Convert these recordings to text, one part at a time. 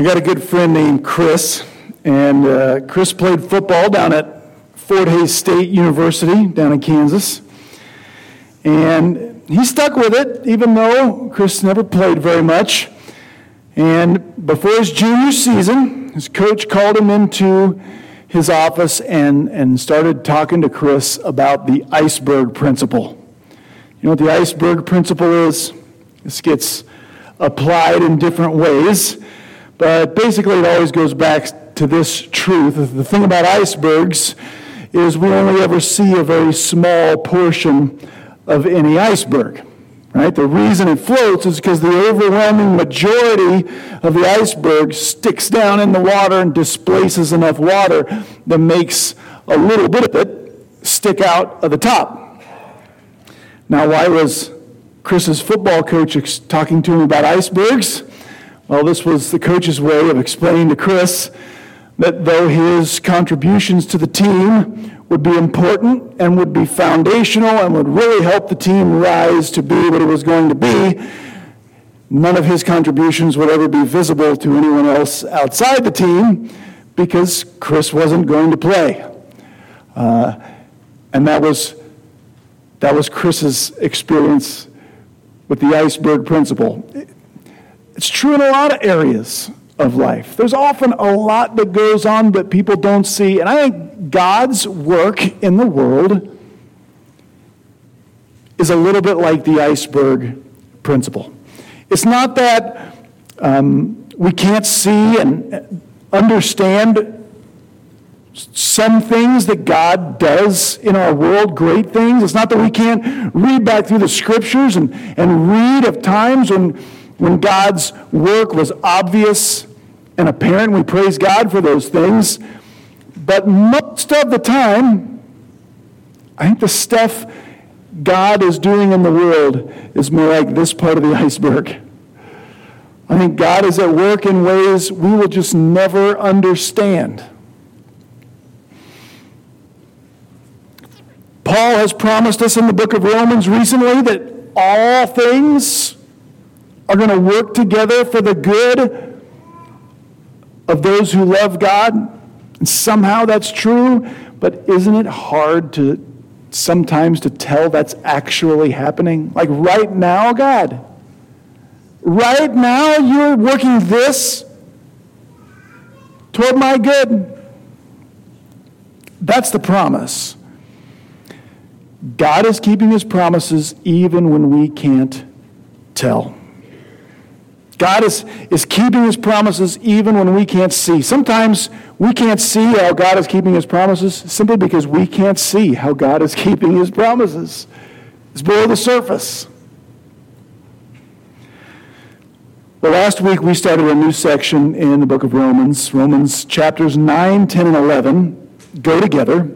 I got a good friend named Chris, and uh, Chris played football down at Fort Hays State University down in Kansas. And he stuck with it, even though Chris never played very much. And before his junior season, his coach called him into his office and, and started talking to Chris about the iceberg principle. You know what the iceberg principle is? This gets applied in different ways, but basically it always goes back to this truth. The thing about icebergs is we only ever see a very small portion of any iceberg. Right? The reason it floats is because the overwhelming majority of the iceberg sticks down in the water and displaces enough water that makes a little bit of it stick out of the top. Now, why was Chris's football coach talking to him about icebergs? Well, this was the coach's way of explaining to Chris that though his contributions to the team would be important and would be foundational and would really help the team rise to be what it was going to be, none of his contributions would ever be visible to anyone else outside the team because Chris wasn't going to play. Uh, and that was, that was Chris's experience with the iceberg principle. It's true in a lot of areas of life. There's often a lot that goes on that people don't see. And I think God's work in the world is a little bit like the iceberg principle. It's not that um, we can't see and understand some things that God does in our world, great things. It's not that we can't read back through the scriptures and, and read of times when, when God's work was obvious and apparent. We praise God for those things. But most of the time, I think the stuff God is doing in the world is more like this part of the iceberg. I think God is at work in ways we will just never understand. Paul has promised us in the book of Romans recently that all things are going to work together for the good of those who love God. And somehow that's true, but isn't it hard to sometimes to tell that's actually happening? Like right now, God, right now you're working this toward my good. That's the promise. God is keeping his promises even when we can't tell. God is, is keeping his promises even when we can't see. Sometimes we can't see how God is keeping his promises simply because we can't see how God is keeping his promises. It's below the surface. Well, last week we started a new section in the book of Romans. Romans chapters 9, 10, and 11 go together.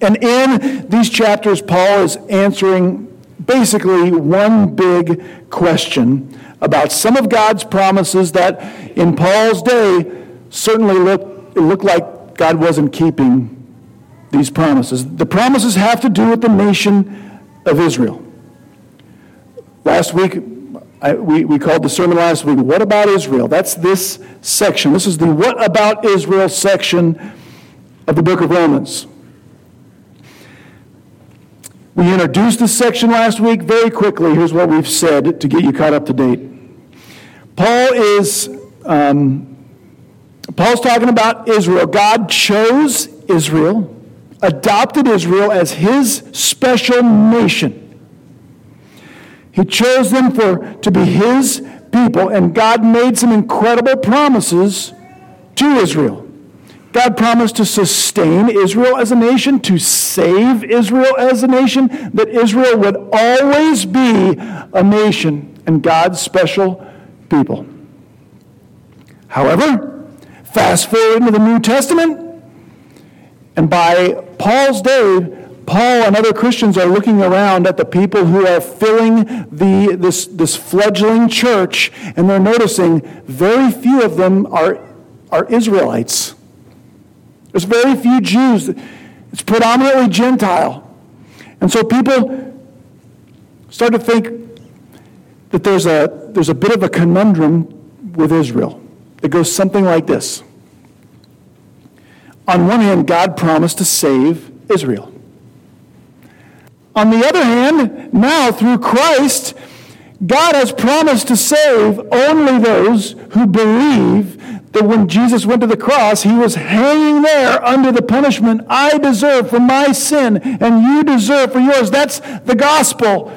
And in these chapters, Paul is answering basically one big question about some of God's promises that in Paul's day certainly looked, it looked like God wasn't keeping these promises. The promises have to do with the nation of Israel. Last week, I, we, we called the sermon last week, What About Israel? That's this section. This is the What About Israel section of the book of Romans. We introduced this section last week very quickly. Here's what we've said to get you caught up to date. Paul is um, Paul's talking about Israel. God chose Israel, adopted Israel as his special nation. He chose them for to be his people, and God made some incredible promises to Israel. God promised to sustain Israel as a nation, to save Israel as a nation, that Israel would always be a nation and God's special people. However, fast forward into the New Testament, and by Paul's day, Paul and other Christians are looking around at the people who are filling the, this, this fledgling church, and they're noticing very few of them are, are Israelites. There's very few Jews. It's predominantly Gentile. And so people start to think that there's a, there's a bit of a conundrum with Israel. that goes something like this. On one hand, God promised to save Israel. On the other hand, now through Christ, God has promised to save only those who believe that when Jesus went to the cross, he was hanging there under the punishment I deserve for my sin and you deserve for yours. That's the gospel.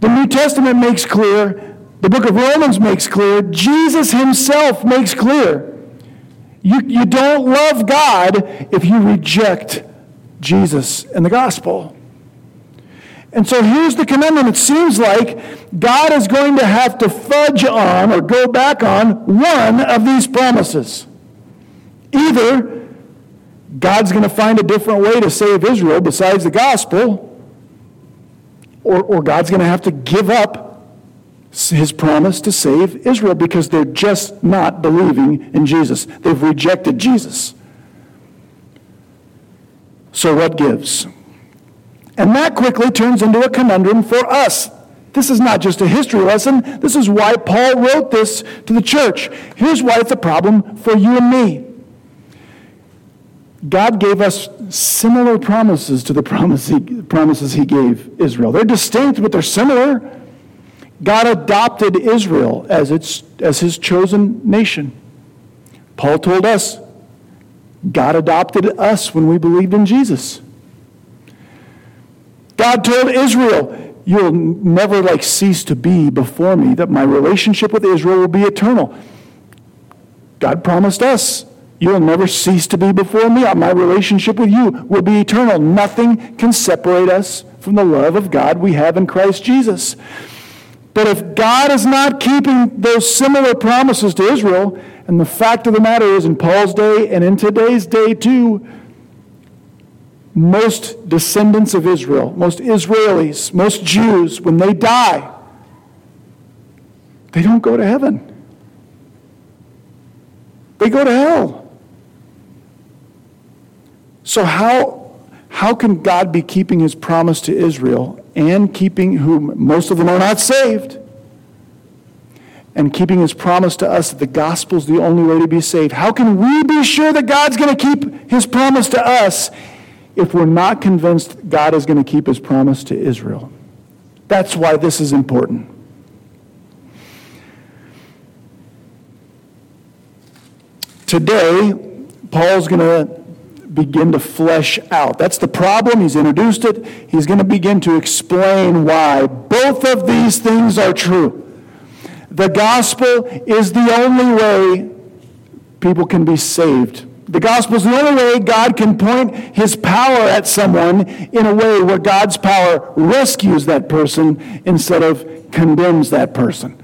The New Testament makes clear, the book of Romans makes clear, Jesus himself makes clear. You, you don't love God if you reject Jesus and the gospel. And so here's the conundrum. It seems like God is going to have to fudge on or go back on one of these promises. Either God's going to find a different way to save Israel besides the gospel, or, or God's going to have to give up his promise to save Israel because they're just not believing in Jesus. They've rejected Jesus. So, what gives? And that quickly turns into a conundrum for us. This is not just a history lesson. This is why Paul wrote this to the church. Here's why it's a problem for you and me. God gave us similar promises to the promise he, promises he gave Israel. They're distinct, but they're similar. God adopted Israel as, its, as his chosen nation. Paul told us God adopted us when we believed in Jesus. God told Israel, You'll never like cease to be before me, that my relationship with Israel will be eternal. God promised us, You'll never cease to be before me. My relationship with you will be eternal. Nothing can separate us from the love of God we have in Christ Jesus. But if God is not keeping those similar promises to Israel, and the fact of the matter is, in Paul's day and in today's day too, most descendants of Israel, most Israelis, most Jews, when they die, they don't go to heaven. They go to hell. So, how, how can God be keeping his promise to Israel and keeping whom most of them are not saved? And keeping his promise to us that the gospel is the only way to be saved. How can we be sure that God's going to keep his promise to us if we're not convinced God is going to keep his promise to Israel. That's why this is important. Today, Paul's going to begin to flesh out. That's the problem. He's introduced it. He's going to begin to explain why both of these things are true. The gospel is the only way people can be saved the gospel is the only way God can point his power at someone in a way where God's power rescues that person instead of condemns that person.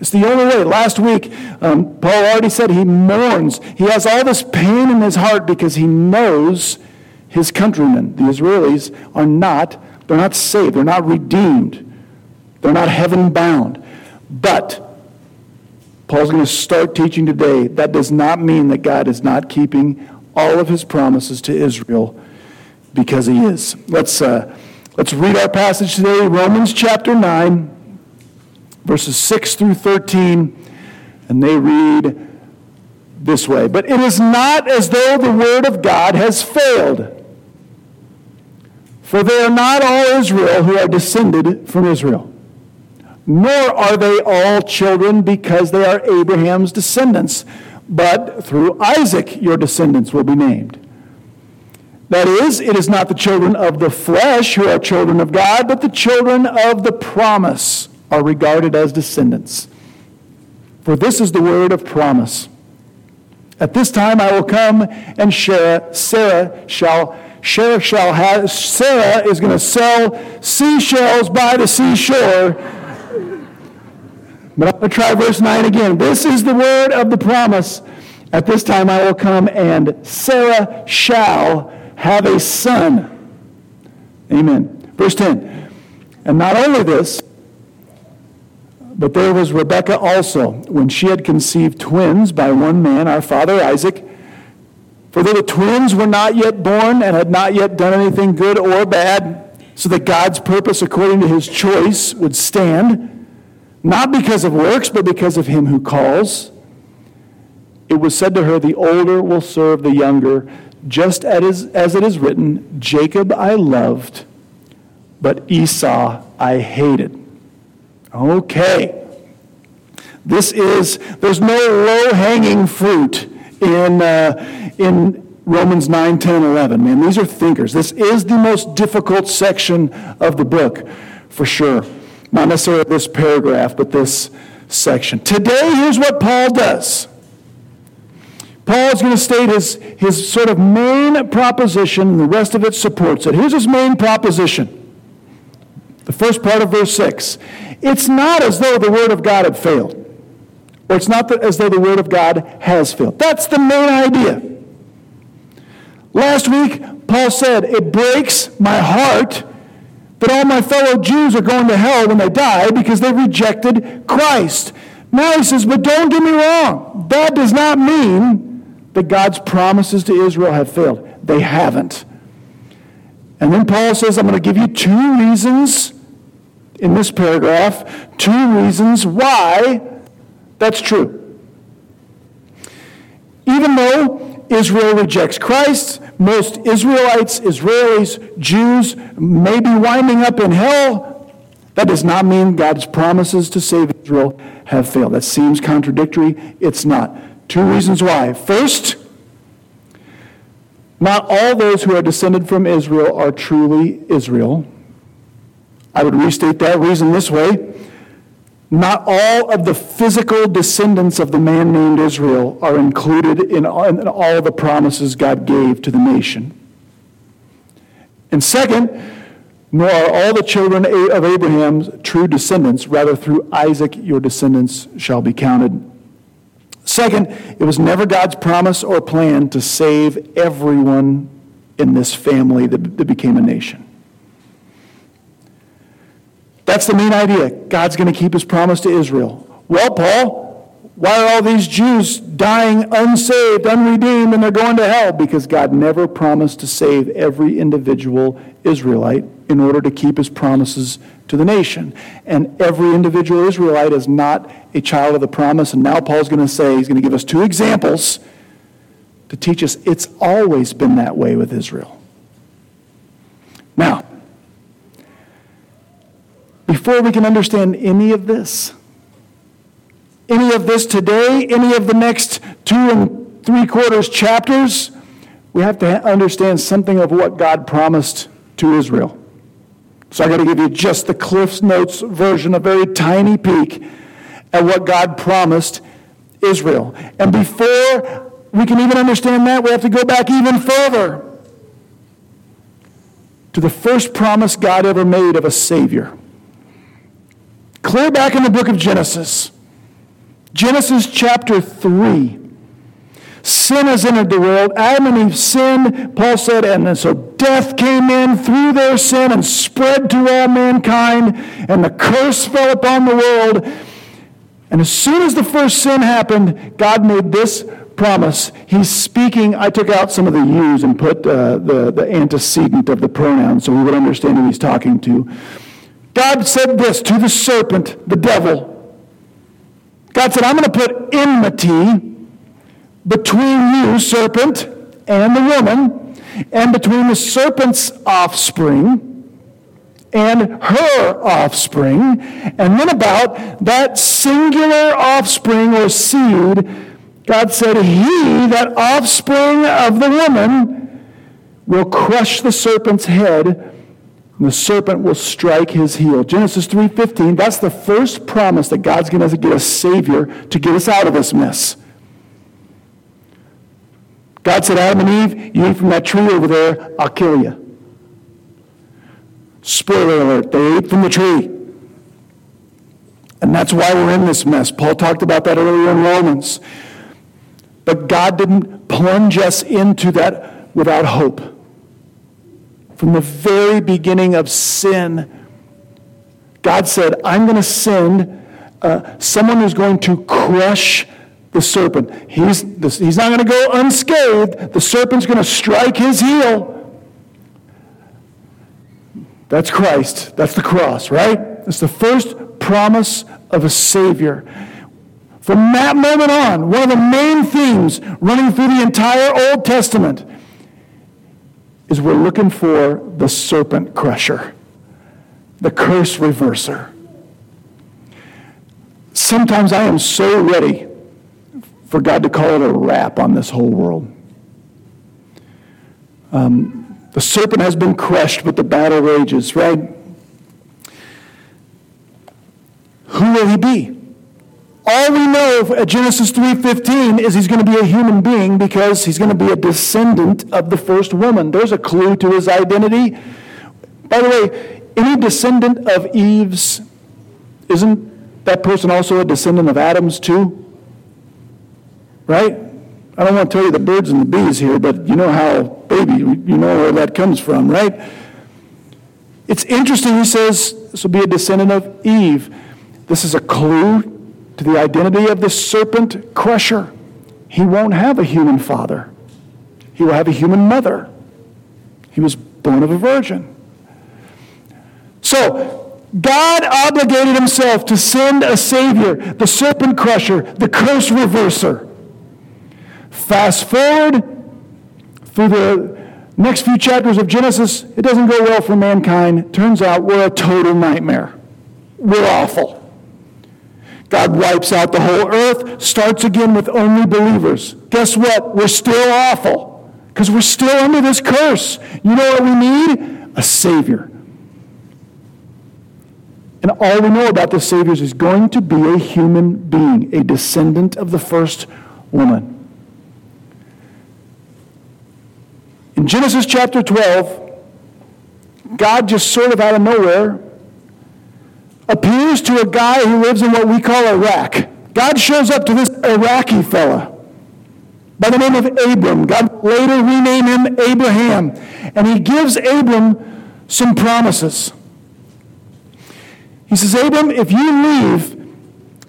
It's the only way. Last week, um, Paul already said he mourns. He has all this pain in his heart because he knows his countrymen, the Israelis, are not, they're not saved. They're not redeemed. They're not heaven bound. But Paul's going to start teaching today. That does not mean that God is not keeping all of his promises to Israel because he is. Let's, uh, let's read our passage today, Romans chapter 9, verses 6 through 13, and they read this way But it is not as though the word of God has failed. For they are not all Israel who are descended from Israel nor are they all children because they are Abraham's descendants, but through Isaac your descendants will be named. That is, it is not the children of the flesh who are children of God, but the children of the promise are regarded as descendants. For this is the word of promise. At this time I will come and Sarah, Sarah shall Sarah shall have Sarah is going to sell seashells by the seashore but I'm going to try verse 9 again. This is the word of the promise. At this time I will come, and Sarah shall have a son. Amen. Verse 10. And not only this, but there was Rebekah also, when she had conceived twins by one man, our father Isaac. For though the twins were not yet born and had not yet done anything good or bad, so that God's purpose according to his choice would stand, not because of works, but because of him who calls. it was said to her, The older will serve the younger, just as, as it is written, Jacob I loved, but Esau I hated. Okay. This is, there's no low hanging fruit in, uh, in Romans 9, 10, 11. Man, these are thinkers. This is the most difficult section of the book, for sure. Not necessarily this paragraph, but this section. Today, here's what Paul does. Paul is going to state his, his sort of main proposition, and the rest of it supports it. Here's his main proposition. The first part of verse 6. It's not as though the Word of God had failed, or it's not as though the Word of God has failed. That's the main idea. Last week, Paul said, It breaks my heart that all my fellow Jews are going to hell when they die because they rejected Christ. Now he says, But don't get me wrong. That does not mean that God's promises to Israel have failed. They haven't. And then Paul says, I'm going to give you two reasons in this paragraph, two reasons why that's true. Even though Israel rejects Christ, most Israelites, Israelis, Jews may be winding up in hell. That does not mean God's promises to save Israel have failed. That seems contradictory. It's not. Two reasons why. First, not all those who are descended from Israel are truly Israel. I would restate that reason this way. Not all of the physical descendants of the man named Israel are included in all the promises God gave to the nation. And second, nor are all the children of Abraham's true descendants, rather, through Isaac your descendants shall be counted. Second, it was never God's promise or plan to save everyone in this family that, became a nation. That's the main idea. God's going to keep his promise to Israel. Well, Paul, why are all these Jews dying unsaved, unredeemed, and they're going to hell? Because God never promised to save every individual Israelite in order to keep his promises to the nation. And every individual Israelite is not a child of the promise. And now Paul's going to say, he's going to give us two examples to teach us it's always been that way with Israel. Now, before we can understand any of this, any of this today, any of the next two and three quarters chapters, we have to understand something of what God promised to Israel. So I got to give you just the Cliff's Notes version, a very tiny peek at what God promised Israel. And before we can even understand that, we have to go back even further to the first promise God ever made of a Savior. Clear back in the book of Genesis, Genesis chapter 3. Sin has entered the world. Adam and Eve sinned, Paul said, and so death came in through their sin and spread to all mankind, and the curse fell upon the world. And as soon as the first sin happened, God made this promise. He's speaking. I took out some of the yous and put uh, the, the antecedent of the pronoun so we would understand who he's talking to. God said this to the serpent, the devil. God said, I'm going to put enmity between you, serpent, and the woman, and between the serpent's offspring and her offspring, and then about that singular offspring or seed, God said, He, that offspring of the woman, will crush the serpent's head, the serpent will strike his heel. Genesis 3:15, that's the first promise that God's going to get a savior to get us out of this mess. God said, Adam and Eve, you eat from that tree over there, I'll kill you. Spoiler alert, they ate from the tree. And that's why we're in this mess. Paul talked about that earlier in Romans. But God didn't plunge us into that without hope. From the very beginning of sin, God said, I'm going to send uh, someone who's going to crush the serpent. He's, he's not going to go unscathed. The serpent's going to strike his heel. That's Christ. That's the cross, right? It's the first promise of a Savior. From that moment on, one of the main themes running through the entire Old Testament is we're looking for the serpent crusher, the curse reverser. Sometimes I am so ready for God to call it a wrap on this whole world. Um, the serpent has been crushed, but the battle rages, right? Who will he be? All we know at uh, Genesis 3:15 is he's going to be a human being because he's going to be a descendant of the first woman. There's a clue to his identity. By the way, any descendant of Eve's isn't that person also a descendant of Adam's too? Right? I don't want to tell you the birds and the bees here, but you know how baby, you know where that comes from, right? It's interesting he says this will be a descendant of Eve. This is a clue to the identity of the serpent crusher. He won't have a human father, he will have a human mother. He was born of a virgin. So, God obligated himself to send a Savior, the serpent crusher, the curse reverser. Fast forward through the next few chapters of Genesis, it doesn't go well for mankind. Turns out we're a total nightmare. We're awful. God wipes out the whole earth, starts again with only believers. Guess what? We're still awful because we're still under this curse. You know what we need? A Savior. And all we know about the Savior is going to be a human being, a descendant of the first woman. In Genesis chapter 12, God just sort of out of nowhere appears to a guy who lives in what we call Iraq. God shows up to this Iraqi fella by the name of Abram. God later renamed him Abraham. And he gives Abram some promises. He says, Abram, if you leave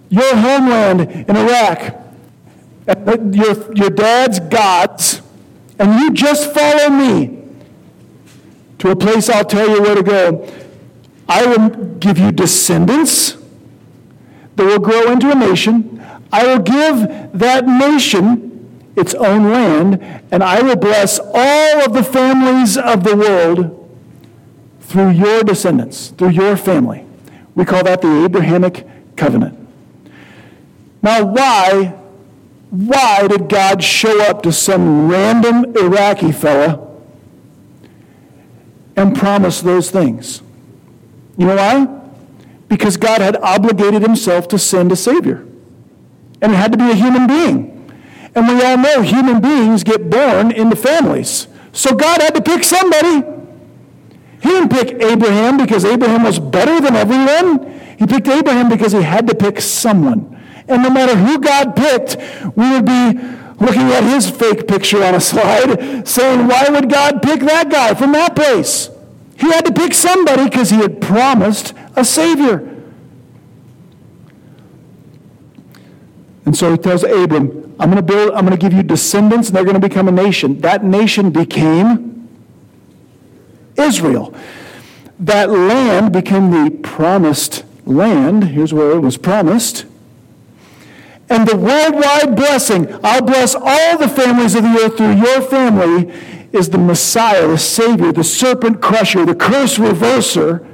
your homeland in Iraq, your, your dad's gods, and you just follow me to a place I'll tell you where to go, I will give you descendants that will grow into a nation. I will give that nation its own land, and I will bless all of the families of the world through your descendants, through your family. We call that the Abrahamic covenant. Now, why, why did God show up to some random Iraqi fella and promise those things? You know why? Because God had obligated himself to send a Savior. And it had to be a human being. And we all know human beings get born into families. So God had to pick somebody. He didn't pick Abraham because Abraham was better than everyone. He picked Abraham because he had to pick someone. And no matter who God picked, we would be looking at his fake picture on a slide saying, why would God pick that guy from that place? He had to pick somebody because he had promised a Savior. And so he tells Abram, I'm going to build, I'm going to give you descendants, and they're going to become a nation. That nation became Israel. That land became the promised land. Here's where it was promised. And the worldwide blessing, I'll bless all the families of the earth through your family, is the Messiah, the Savior, the serpent crusher, the curse reverser,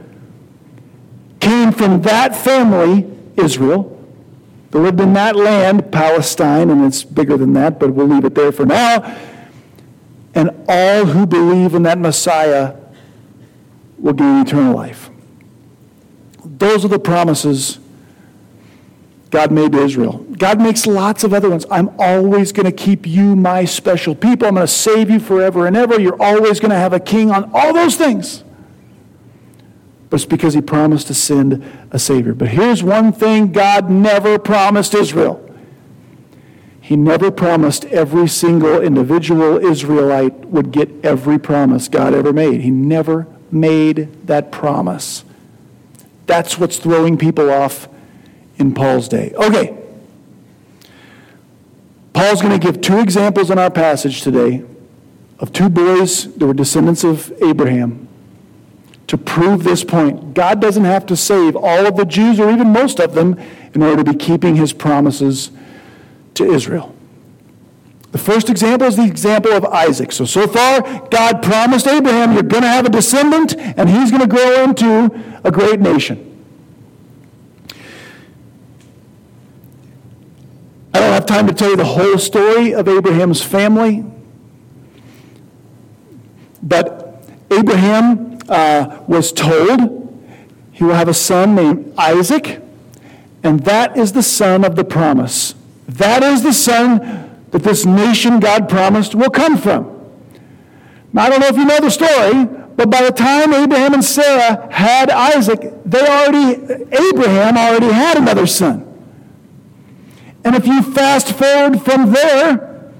came from that family, Israel, that lived in that land, Palestine, and it's bigger than that, but we'll leave it there for now. And all who believe in that Messiah will gain eternal life. Those are the promises God made to Israel. God makes lots of other ones. I'm always going to keep you my special people. I'm going to save you forever and ever. You're always going to have a king on all those things. But it's because he promised to send a Savior. But here's one thing God never promised Israel He never promised every single individual Israelite would get every promise God ever made. He never made that promise. That's what's throwing people off in Paul's day. Okay. Paul's going to give two examples in our passage today of two boys that were descendants of Abraham to prove this point. God doesn't have to save all of the Jews or even most of them in order to be keeping his promises to Israel. The first example is the example of Isaac. So, so far, God promised Abraham, you're going to have a descendant, and he's going to grow into a great nation. I don't have time to tell you the whole story of Abraham's family, but Abraham uh, was told he will have a son named Isaac, and that is the son of the promise. That is the son that this nation God promised will come from. Now, I don't know if you know the story, but by the time Abraham and Sarah had Isaac, they already, Abraham already had another son. And if you fast forward from there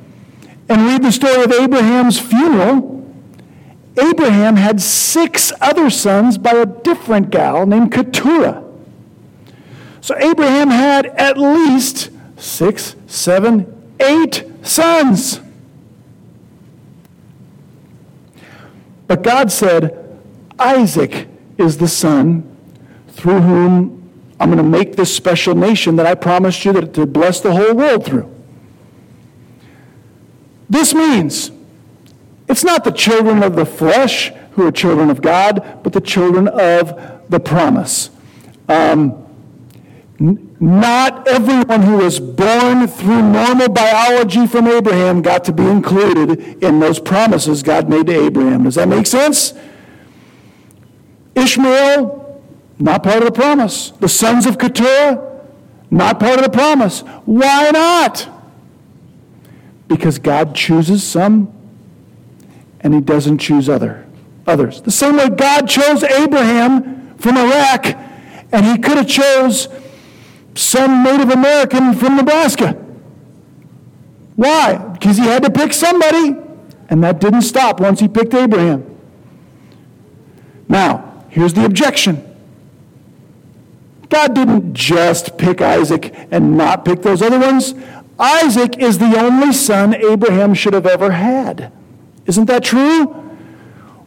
and read the story of Abraham's funeral, Abraham had six other sons by a different gal named Keturah. So Abraham had at least six, seven, eight sons. But God said, Isaac is the son through whom I'm going to make this special nation that I promised you that to bless the whole world through. This means it's not the children of the flesh who are children of God, but the children of the promise. Um, not everyone who was born through normal biology from Abraham got to be included in those promises God made to Abraham. Does that make sense? Ishmael, not part of the promise. The sons of Keturah, not part of the promise. Why not? Because God chooses some and he doesn't choose other others. The same way God chose Abraham from Iraq and he could have chose some Native American from Nebraska. Why? Because he had to pick somebody, and that didn't stop once he picked Abraham. Now, here's the objection God didn't just pick Isaac and not pick those other ones. Isaac is the only son Abraham should have ever had. Isn't that true?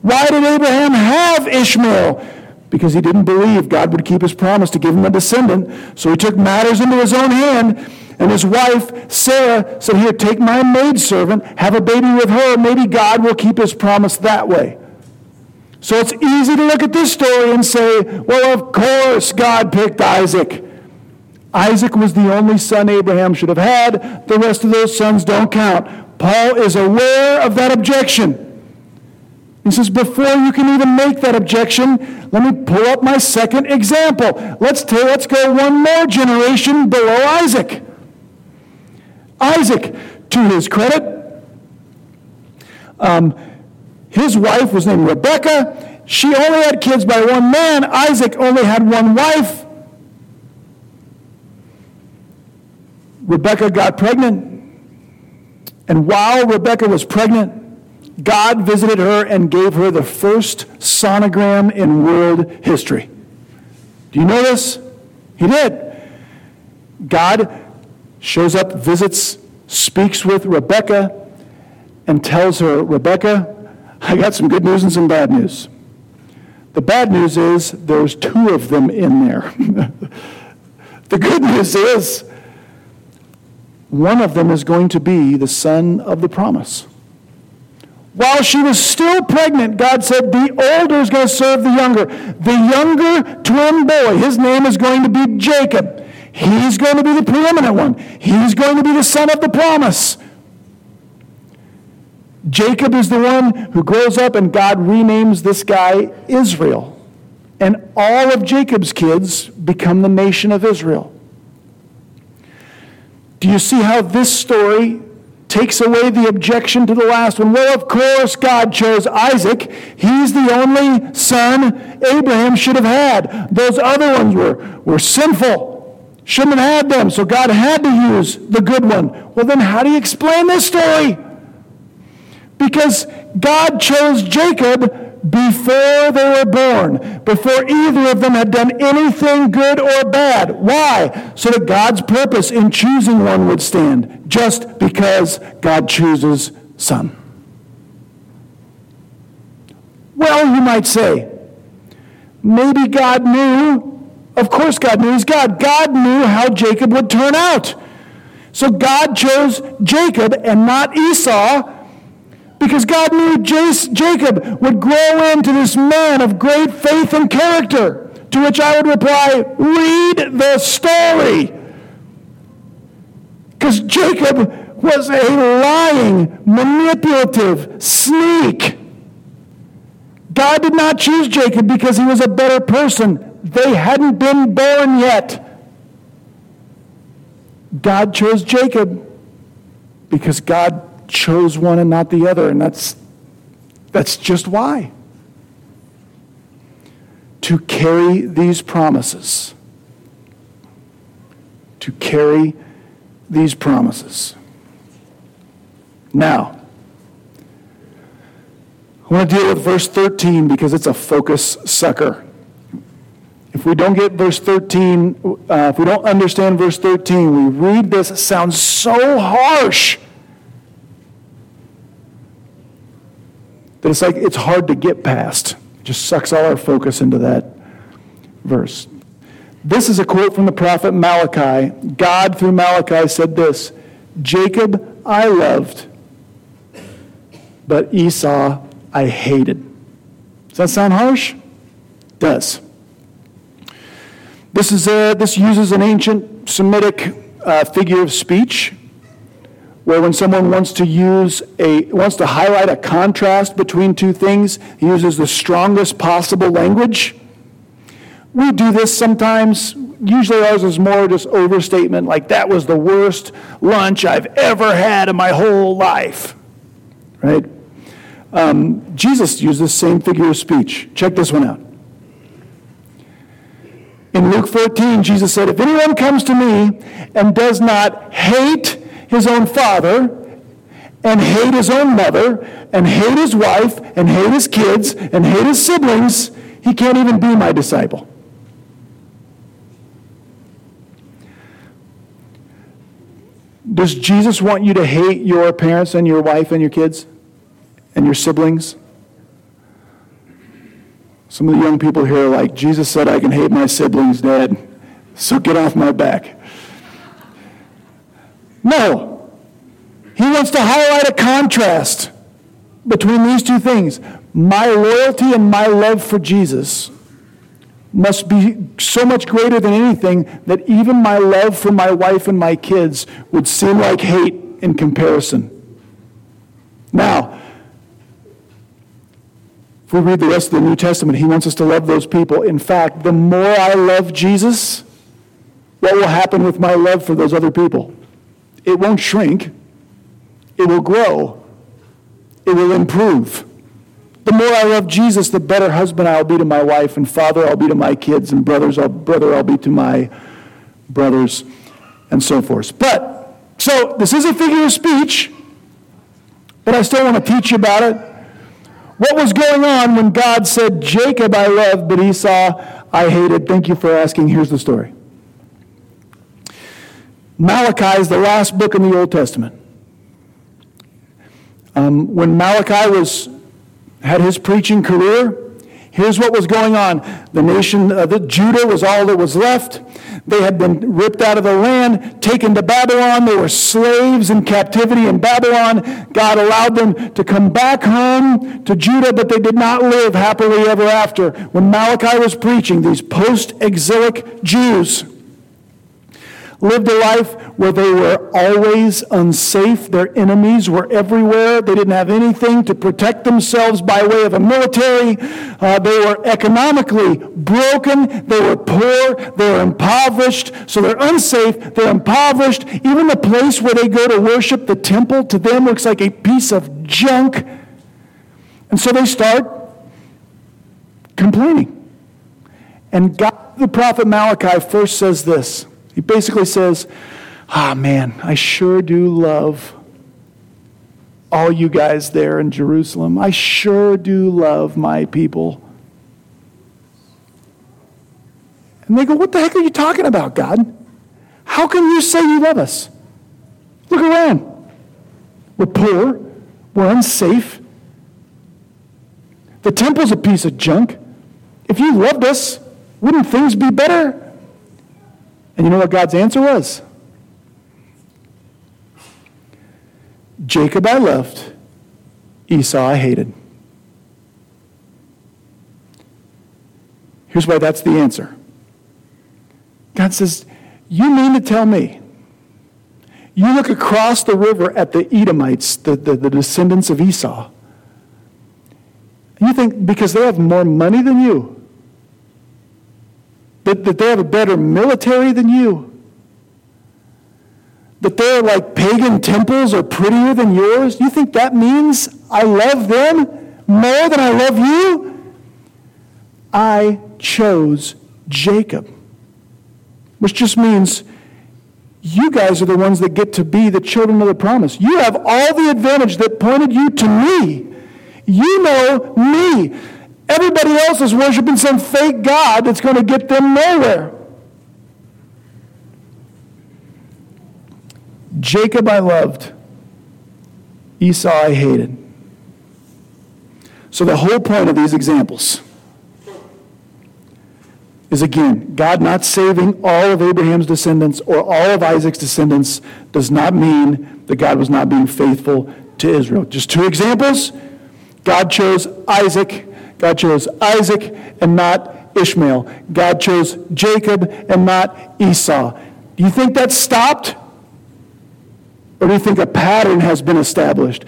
Why did Abraham have Ishmael? because he didn't believe God would keep his promise to give him a descendant. So he took matters into his own hand, and his wife, Sarah, said, Here, take my maidservant, have a baby with her, maybe God will keep his promise that way. So it's easy to look at this story and say, Well, of course God picked Isaac. Isaac was the only son Abraham should have had. The rest of those sons don't count. Paul is aware of that objection. He says, before you can even make that objection, let me pull up my second example. Let's, let's go one more generation below Isaac. Isaac, to his credit, um, his wife was named Rebecca. She only had kids by one man. Isaac only had one wife. Rebecca got pregnant. And while Rebecca was pregnant, God visited her and gave her the first sonogram in world history. Do you know this? He did. God shows up, visits, speaks with Rebecca, and tells her, Rebecca, I got some good news and some bad news. The bad news is there's two of them in there. the good news is one of them is going to be the son of the promise. While she was still pregnant, God said, The older is going to serve the younger. The younger twin boy, his name is going to be Jacob. He's going to be the preeminent one. He's going to be the son of the promise. Jacob is the one who grows up, and God renames this guy Israel. And all of Jacob's kids become the nation of Israel. Do you see how this story takes away the objection to the last one. Well, of course, God chose Isaac. He's the only son Abraham should have had. Those other ones were, were sinful, shouldn't have had them, so God had to use the good one. Well, then, how do you explain this story? Because God chose Jacob before they were born, before either of them had done anything good or bad. Why? So that God's purpose in choosing one would stand, just because God chooses some. Well, you might say, maybe God knew Of course, God knew he's God. God knew how Jacob would turn out. So God chose Jacob and not Esau because God knew Jacob would grow into this man of great faith and character. To which I would reply, read the story. Because Jacob was a lying, manipulative sneak. God did not choose Jacob because he was a better person. They hadn't been born yet. God chose Jacob because God chose one and not the other, and that's, that's just why. To carry these promises. To carry these promises. Now, I want to deal with verse 13 because it's a focus sucker. If we don't get verse 13, uh, if we don't understand verse 13, we read this, it sounds so harsh that it's like it's hard to get past. It just sucks all our focus into that verse. This is a quote from the prophet Malachi. God, through Malachi, said this Jacob I loved, but Esau I hated. Does that sound harsh? It does. This, is a, this uses an ancient Semitic uh, figure of speech where when someone wants to use a wants to highlight a contrast between two things, he uses the strongest possible language. We do this sometimes. Usually ours is more just overstatement, like that was the worst lunch I've ever had in my whole life. Right? Um, Jesus used this same figure of speech. Check this one out. In Luke 14, Jesus said, If anyone comes to me and does not hate his own father, and hate his own mother, and hate his wife, and hate his kids, and hate his siblings, he can't even be my disciple. Does Jesus want you to hate your parents and your wife and your kids and your siblings? Some of the young people here are like, Jesus said I can hate my siblings, Dad, so get off my back. No. He wants to highlight a contrast between these two things. My loyalty and my love for Jesus must be so much greater than anything that even my love for my wife and my kids would seem like hate in comparison. Now, if we read the rest of the New Testament, he wants us to love those people. In fact, the more I love Jesus, what will happen with my love for those other people? It won't shrink, it will grow, it will improve. The more I love Jesus, the better husband I'll be to my wife, and father I'll be to my kids, and brothers I'll, brother I'll be to my brothers, and so forth. But, so this is a figure of speech, but I still want to teach you about it. What was going on when God said, Jacob I loved, but Esau I hated? Thank you for asking. Here's the story. Malachi is the last book in the Old Testament. Um, when Malachi was, had his preaching career, here's what was going on. The nation, uh, the, Judah was all that was left. They had been ripped out of the land, taken to Babylon. They were slaves in captivity in Babylon. God allowed them to come back home to Judah, but they did not live happily ever after. When Malachi was preaching, these post exilic Jews, lived a life where they were always unsafe. Their enemies were everywhere. They didn't have anything to protect themselves by way of a military. Uh, they were economically broken. They were poor. They were impoverished. So they're unsafe. They're impoverished. Even the place where they go to worship, the temple, to them looks like a piece of junk. And so they start complaining. And God, the prophet Malachi first says this. He basically says, Ah, oh, man, I sure do love all you guys there in Jerusalem. I sure do love my people. And they go, What the heck are you talking about, God? How can you say you love us? Look around. We're poor, we're unsafe. The temple's a piece of junk. If you loved us, Wouldn't things be better? And you know what God's answer was? Jacob I loved, Esau I hated. Here's why that's the answer. God says, You mean to tell me? You look across the river at the Edomites, the, the, the descendants of Esau. You think because they have more money than you, that, that they have a better military than you, that their like pagan temples are prettier than yours, you think that means I love them more than I love you? I chose Jacob, which just means you guys are the ones that get to be the children of the promise. You have all the advantage that pointed you to me. You know me. Everybody else is worshiping some fake God that's going to get them nowhere. Jacob I loved, Esau I hated. So, the whole point of these examples is again, God not saving all of Abraham's descendants or all of Isaac's descendants does not mean that God was not being faithful to Israel. Just two examples God chose Isaac, God chose Isaac and not Ishmael. God chose Jacob and not Esau. Do you think that stopped? Or do you think a pattern has been established?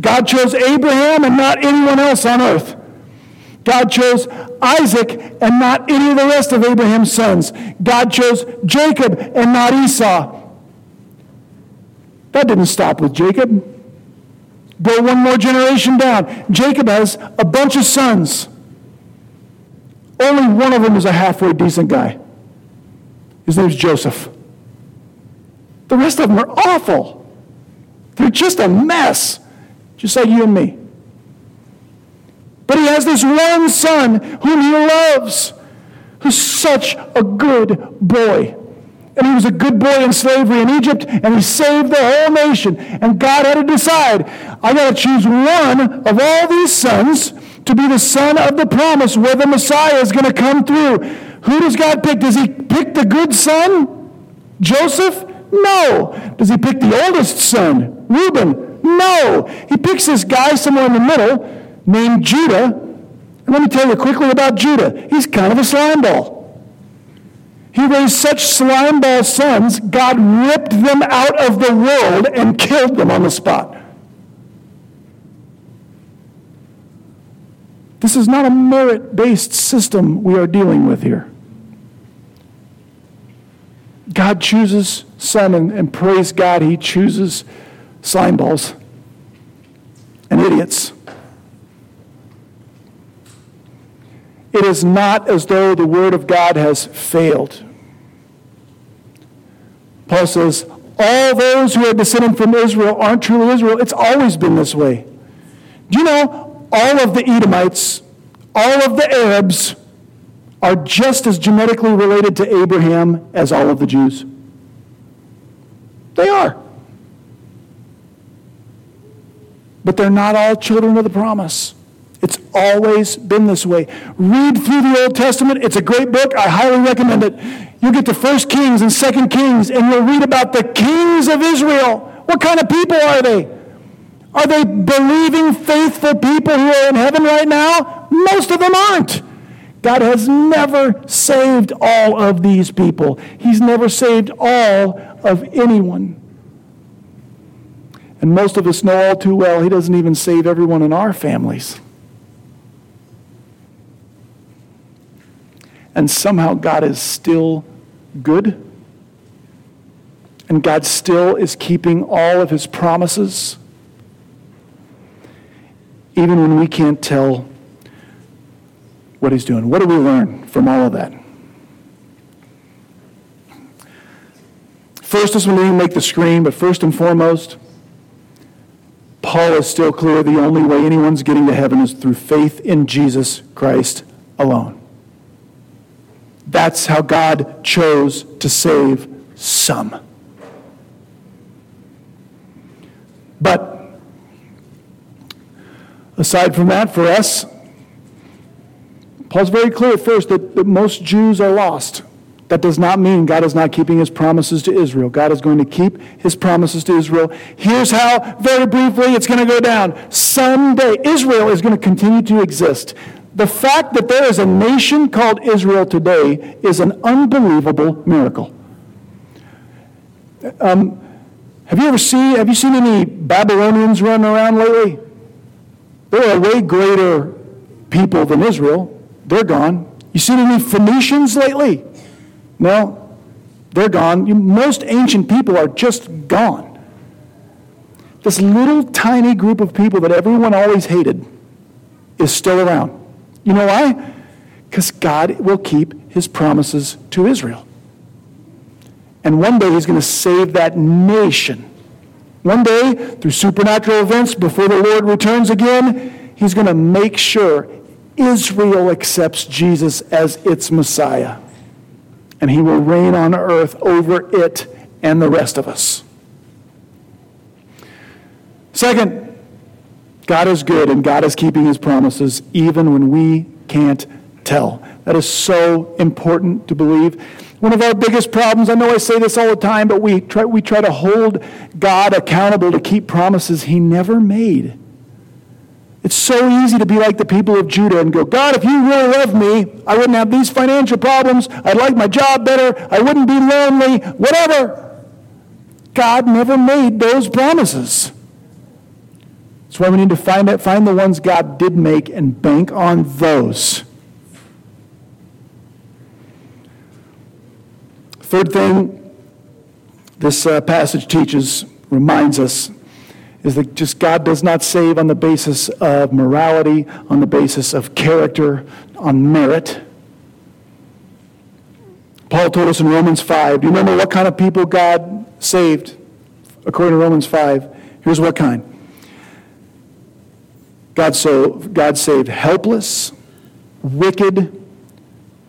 God chose Abraham and not anyone else on earth. God chose Isaac and not any of the rest of Abraham's sons. God chose Jacob and not Esau. That didn't stop with Jacob. Go one more generation down. Jacob has a bunch of sons. Only one of them is a halfway decent guy. His name's Joseph. The rest of them are awful. They're just a mess, just like you and me. But he has this one son whom he loves, who's such a good boy. And he was a good boy in slavery in Egypt, and he saved the whole nation. And God had to decide I got to choose one of all these sons to be the son of the promise where the Messiah is going to come through. Who does God pick? Does he pick the good son, Joseph? No. Does he pick the oldest son, Reuben? No. He picks this guy somewhere in the middle named Judah. And let me tell you quickly about Judah. He's kind of a slime ball. He raised such slimeball sons, God ripped them out of the world and killed them on the spot. This is not a merit based system we are dealing with here. God chooses some, and, and praise God, He chooses slime balls and idiots. It is not as though the Word of God has failed. Paul says, all those who are descended from Israel aren't truly Israel. It's always been this way. Do you know all of the Edomites, all of the Arabs are just as genetically related to Abraham as all of the Jews? They are. But they're not all children of the promise. It's always been this way. Read through the Old Testament. It's a great book. I highly recommend it. You'll get to First Kings and Second Kings, and you'll read about the kings of Israel. What kind of people are they? Are they believing, faithful people who are in heaven right now? Most of them aren't. God has never saved all of these people. He's never saved all of anyone. And most of us know all too well, He doesn't even save everyone in our families. And somehow God is still good. And God still is keeping all of His promises, even when we can't tell what He's doing. What do we learn from all of that? First, this one didn't make the screen, but first and foremost, Paul is still clear the only way anyone's getting to heaven is through faith in Jesus Christ alone. That's how God chose to save some. But aside from that, for us, Paul's very clear first that, that most Jews are lost. That does not mean God is not keeping his promises to Israel. God is going to keep his promises to Israel. Here's how, very briefly, it's going to go down. Someday, Israel is going to continue to exist. The fact that there is a nation called Israel today is an unbelievable miracle. Um, have you ever seen, have you seen any Babylonians running around lately? They're a way greater people than Israel. They're gone. You seen any Phoenicians lately? No, they're gone. Most ancient people are just gone. This little tiny group of people that everyone always hated is still around. You know why? Because God will keep his promises to Israel. And one day he's going to save that nation. One day, through supernatural events, before the Lord returns again, he's going to make sure Israel accepts Jesus as its Messiah. And he will reign on earth over it and the rest of us. Second, God is good and God is keeping his promises even when we can't tell. That is so important to believe. One of our biggest problems, I know I say this all the time, but we try, we try to hold God accountable to keep promises he never made. It's so easy to be like the people of Judah and go, God, if you really love me, I wouldn't have these financial problems. I'd like my job better. I wouldn't be lonely, whatever. God never made those promises. That's why we need to find, it, find the ones God did make and bank on those. Third thing this uh, passage teaches, reminds us, is that just God does not save on the basis of morality, on the basis of character, on merit. Paul told us in Romans 5. Do you remember what kind of people God saved according to Romans 5? Here's what kind. God, so, God saved helpless, wicked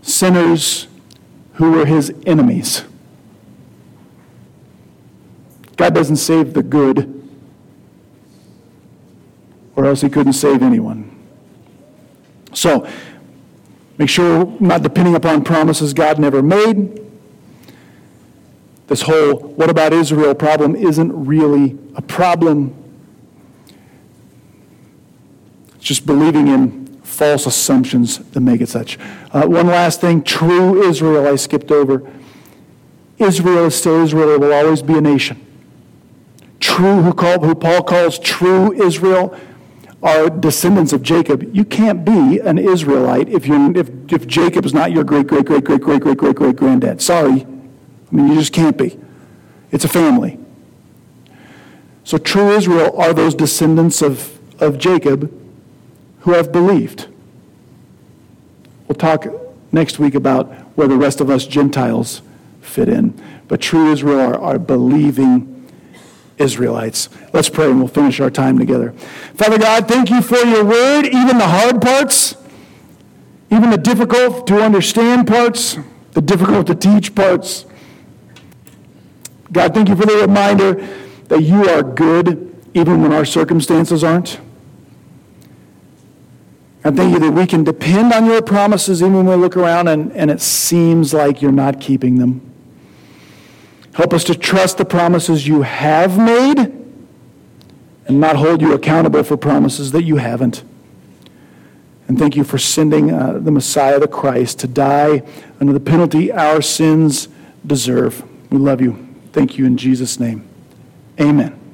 sinners who were his enemies. God doesn't save the good, or else he couldn't save anyone. So, make sure not depending upon promises God never made. This whole what about Israel problem isn't really a problem. It's just believing in false assumptions that make it such. Uh, one last thing true Israel, I skipped over. Israel is still Israel, it will always be a nation. True, who, call, who Paul calls true Israel, are descendants of Jacob. You can't be an Israelite if, you're, if, if Jacob is not your great, great, great, great, great, great, great, great granddad. Sorry. I mean, you just can't be. It's a family. So, true Israel are those descendants of, of Jacob who have believed. We'll talk next week about where the rest of us Gentiles fit in. But true Israel are, are believing Israelites. Let's pray and we'll finish our time together. Father God, thank you for your word, even the hard parts, even the difficult to understand parts, the difficult to teach parts. God, thank you for the reminder that you are good even when our circumstances aren't. I thank you that we can depend on your promises even when we look around and, and it seems like you're not keeping them. Help us to trust the promises you have made and not hold you accountable for promises that you haven't. And thank you for sending uh, the Messiah, the Christ, to die under the penalty our sins deserve. We love you. Thank you in Jesus' name. Amen.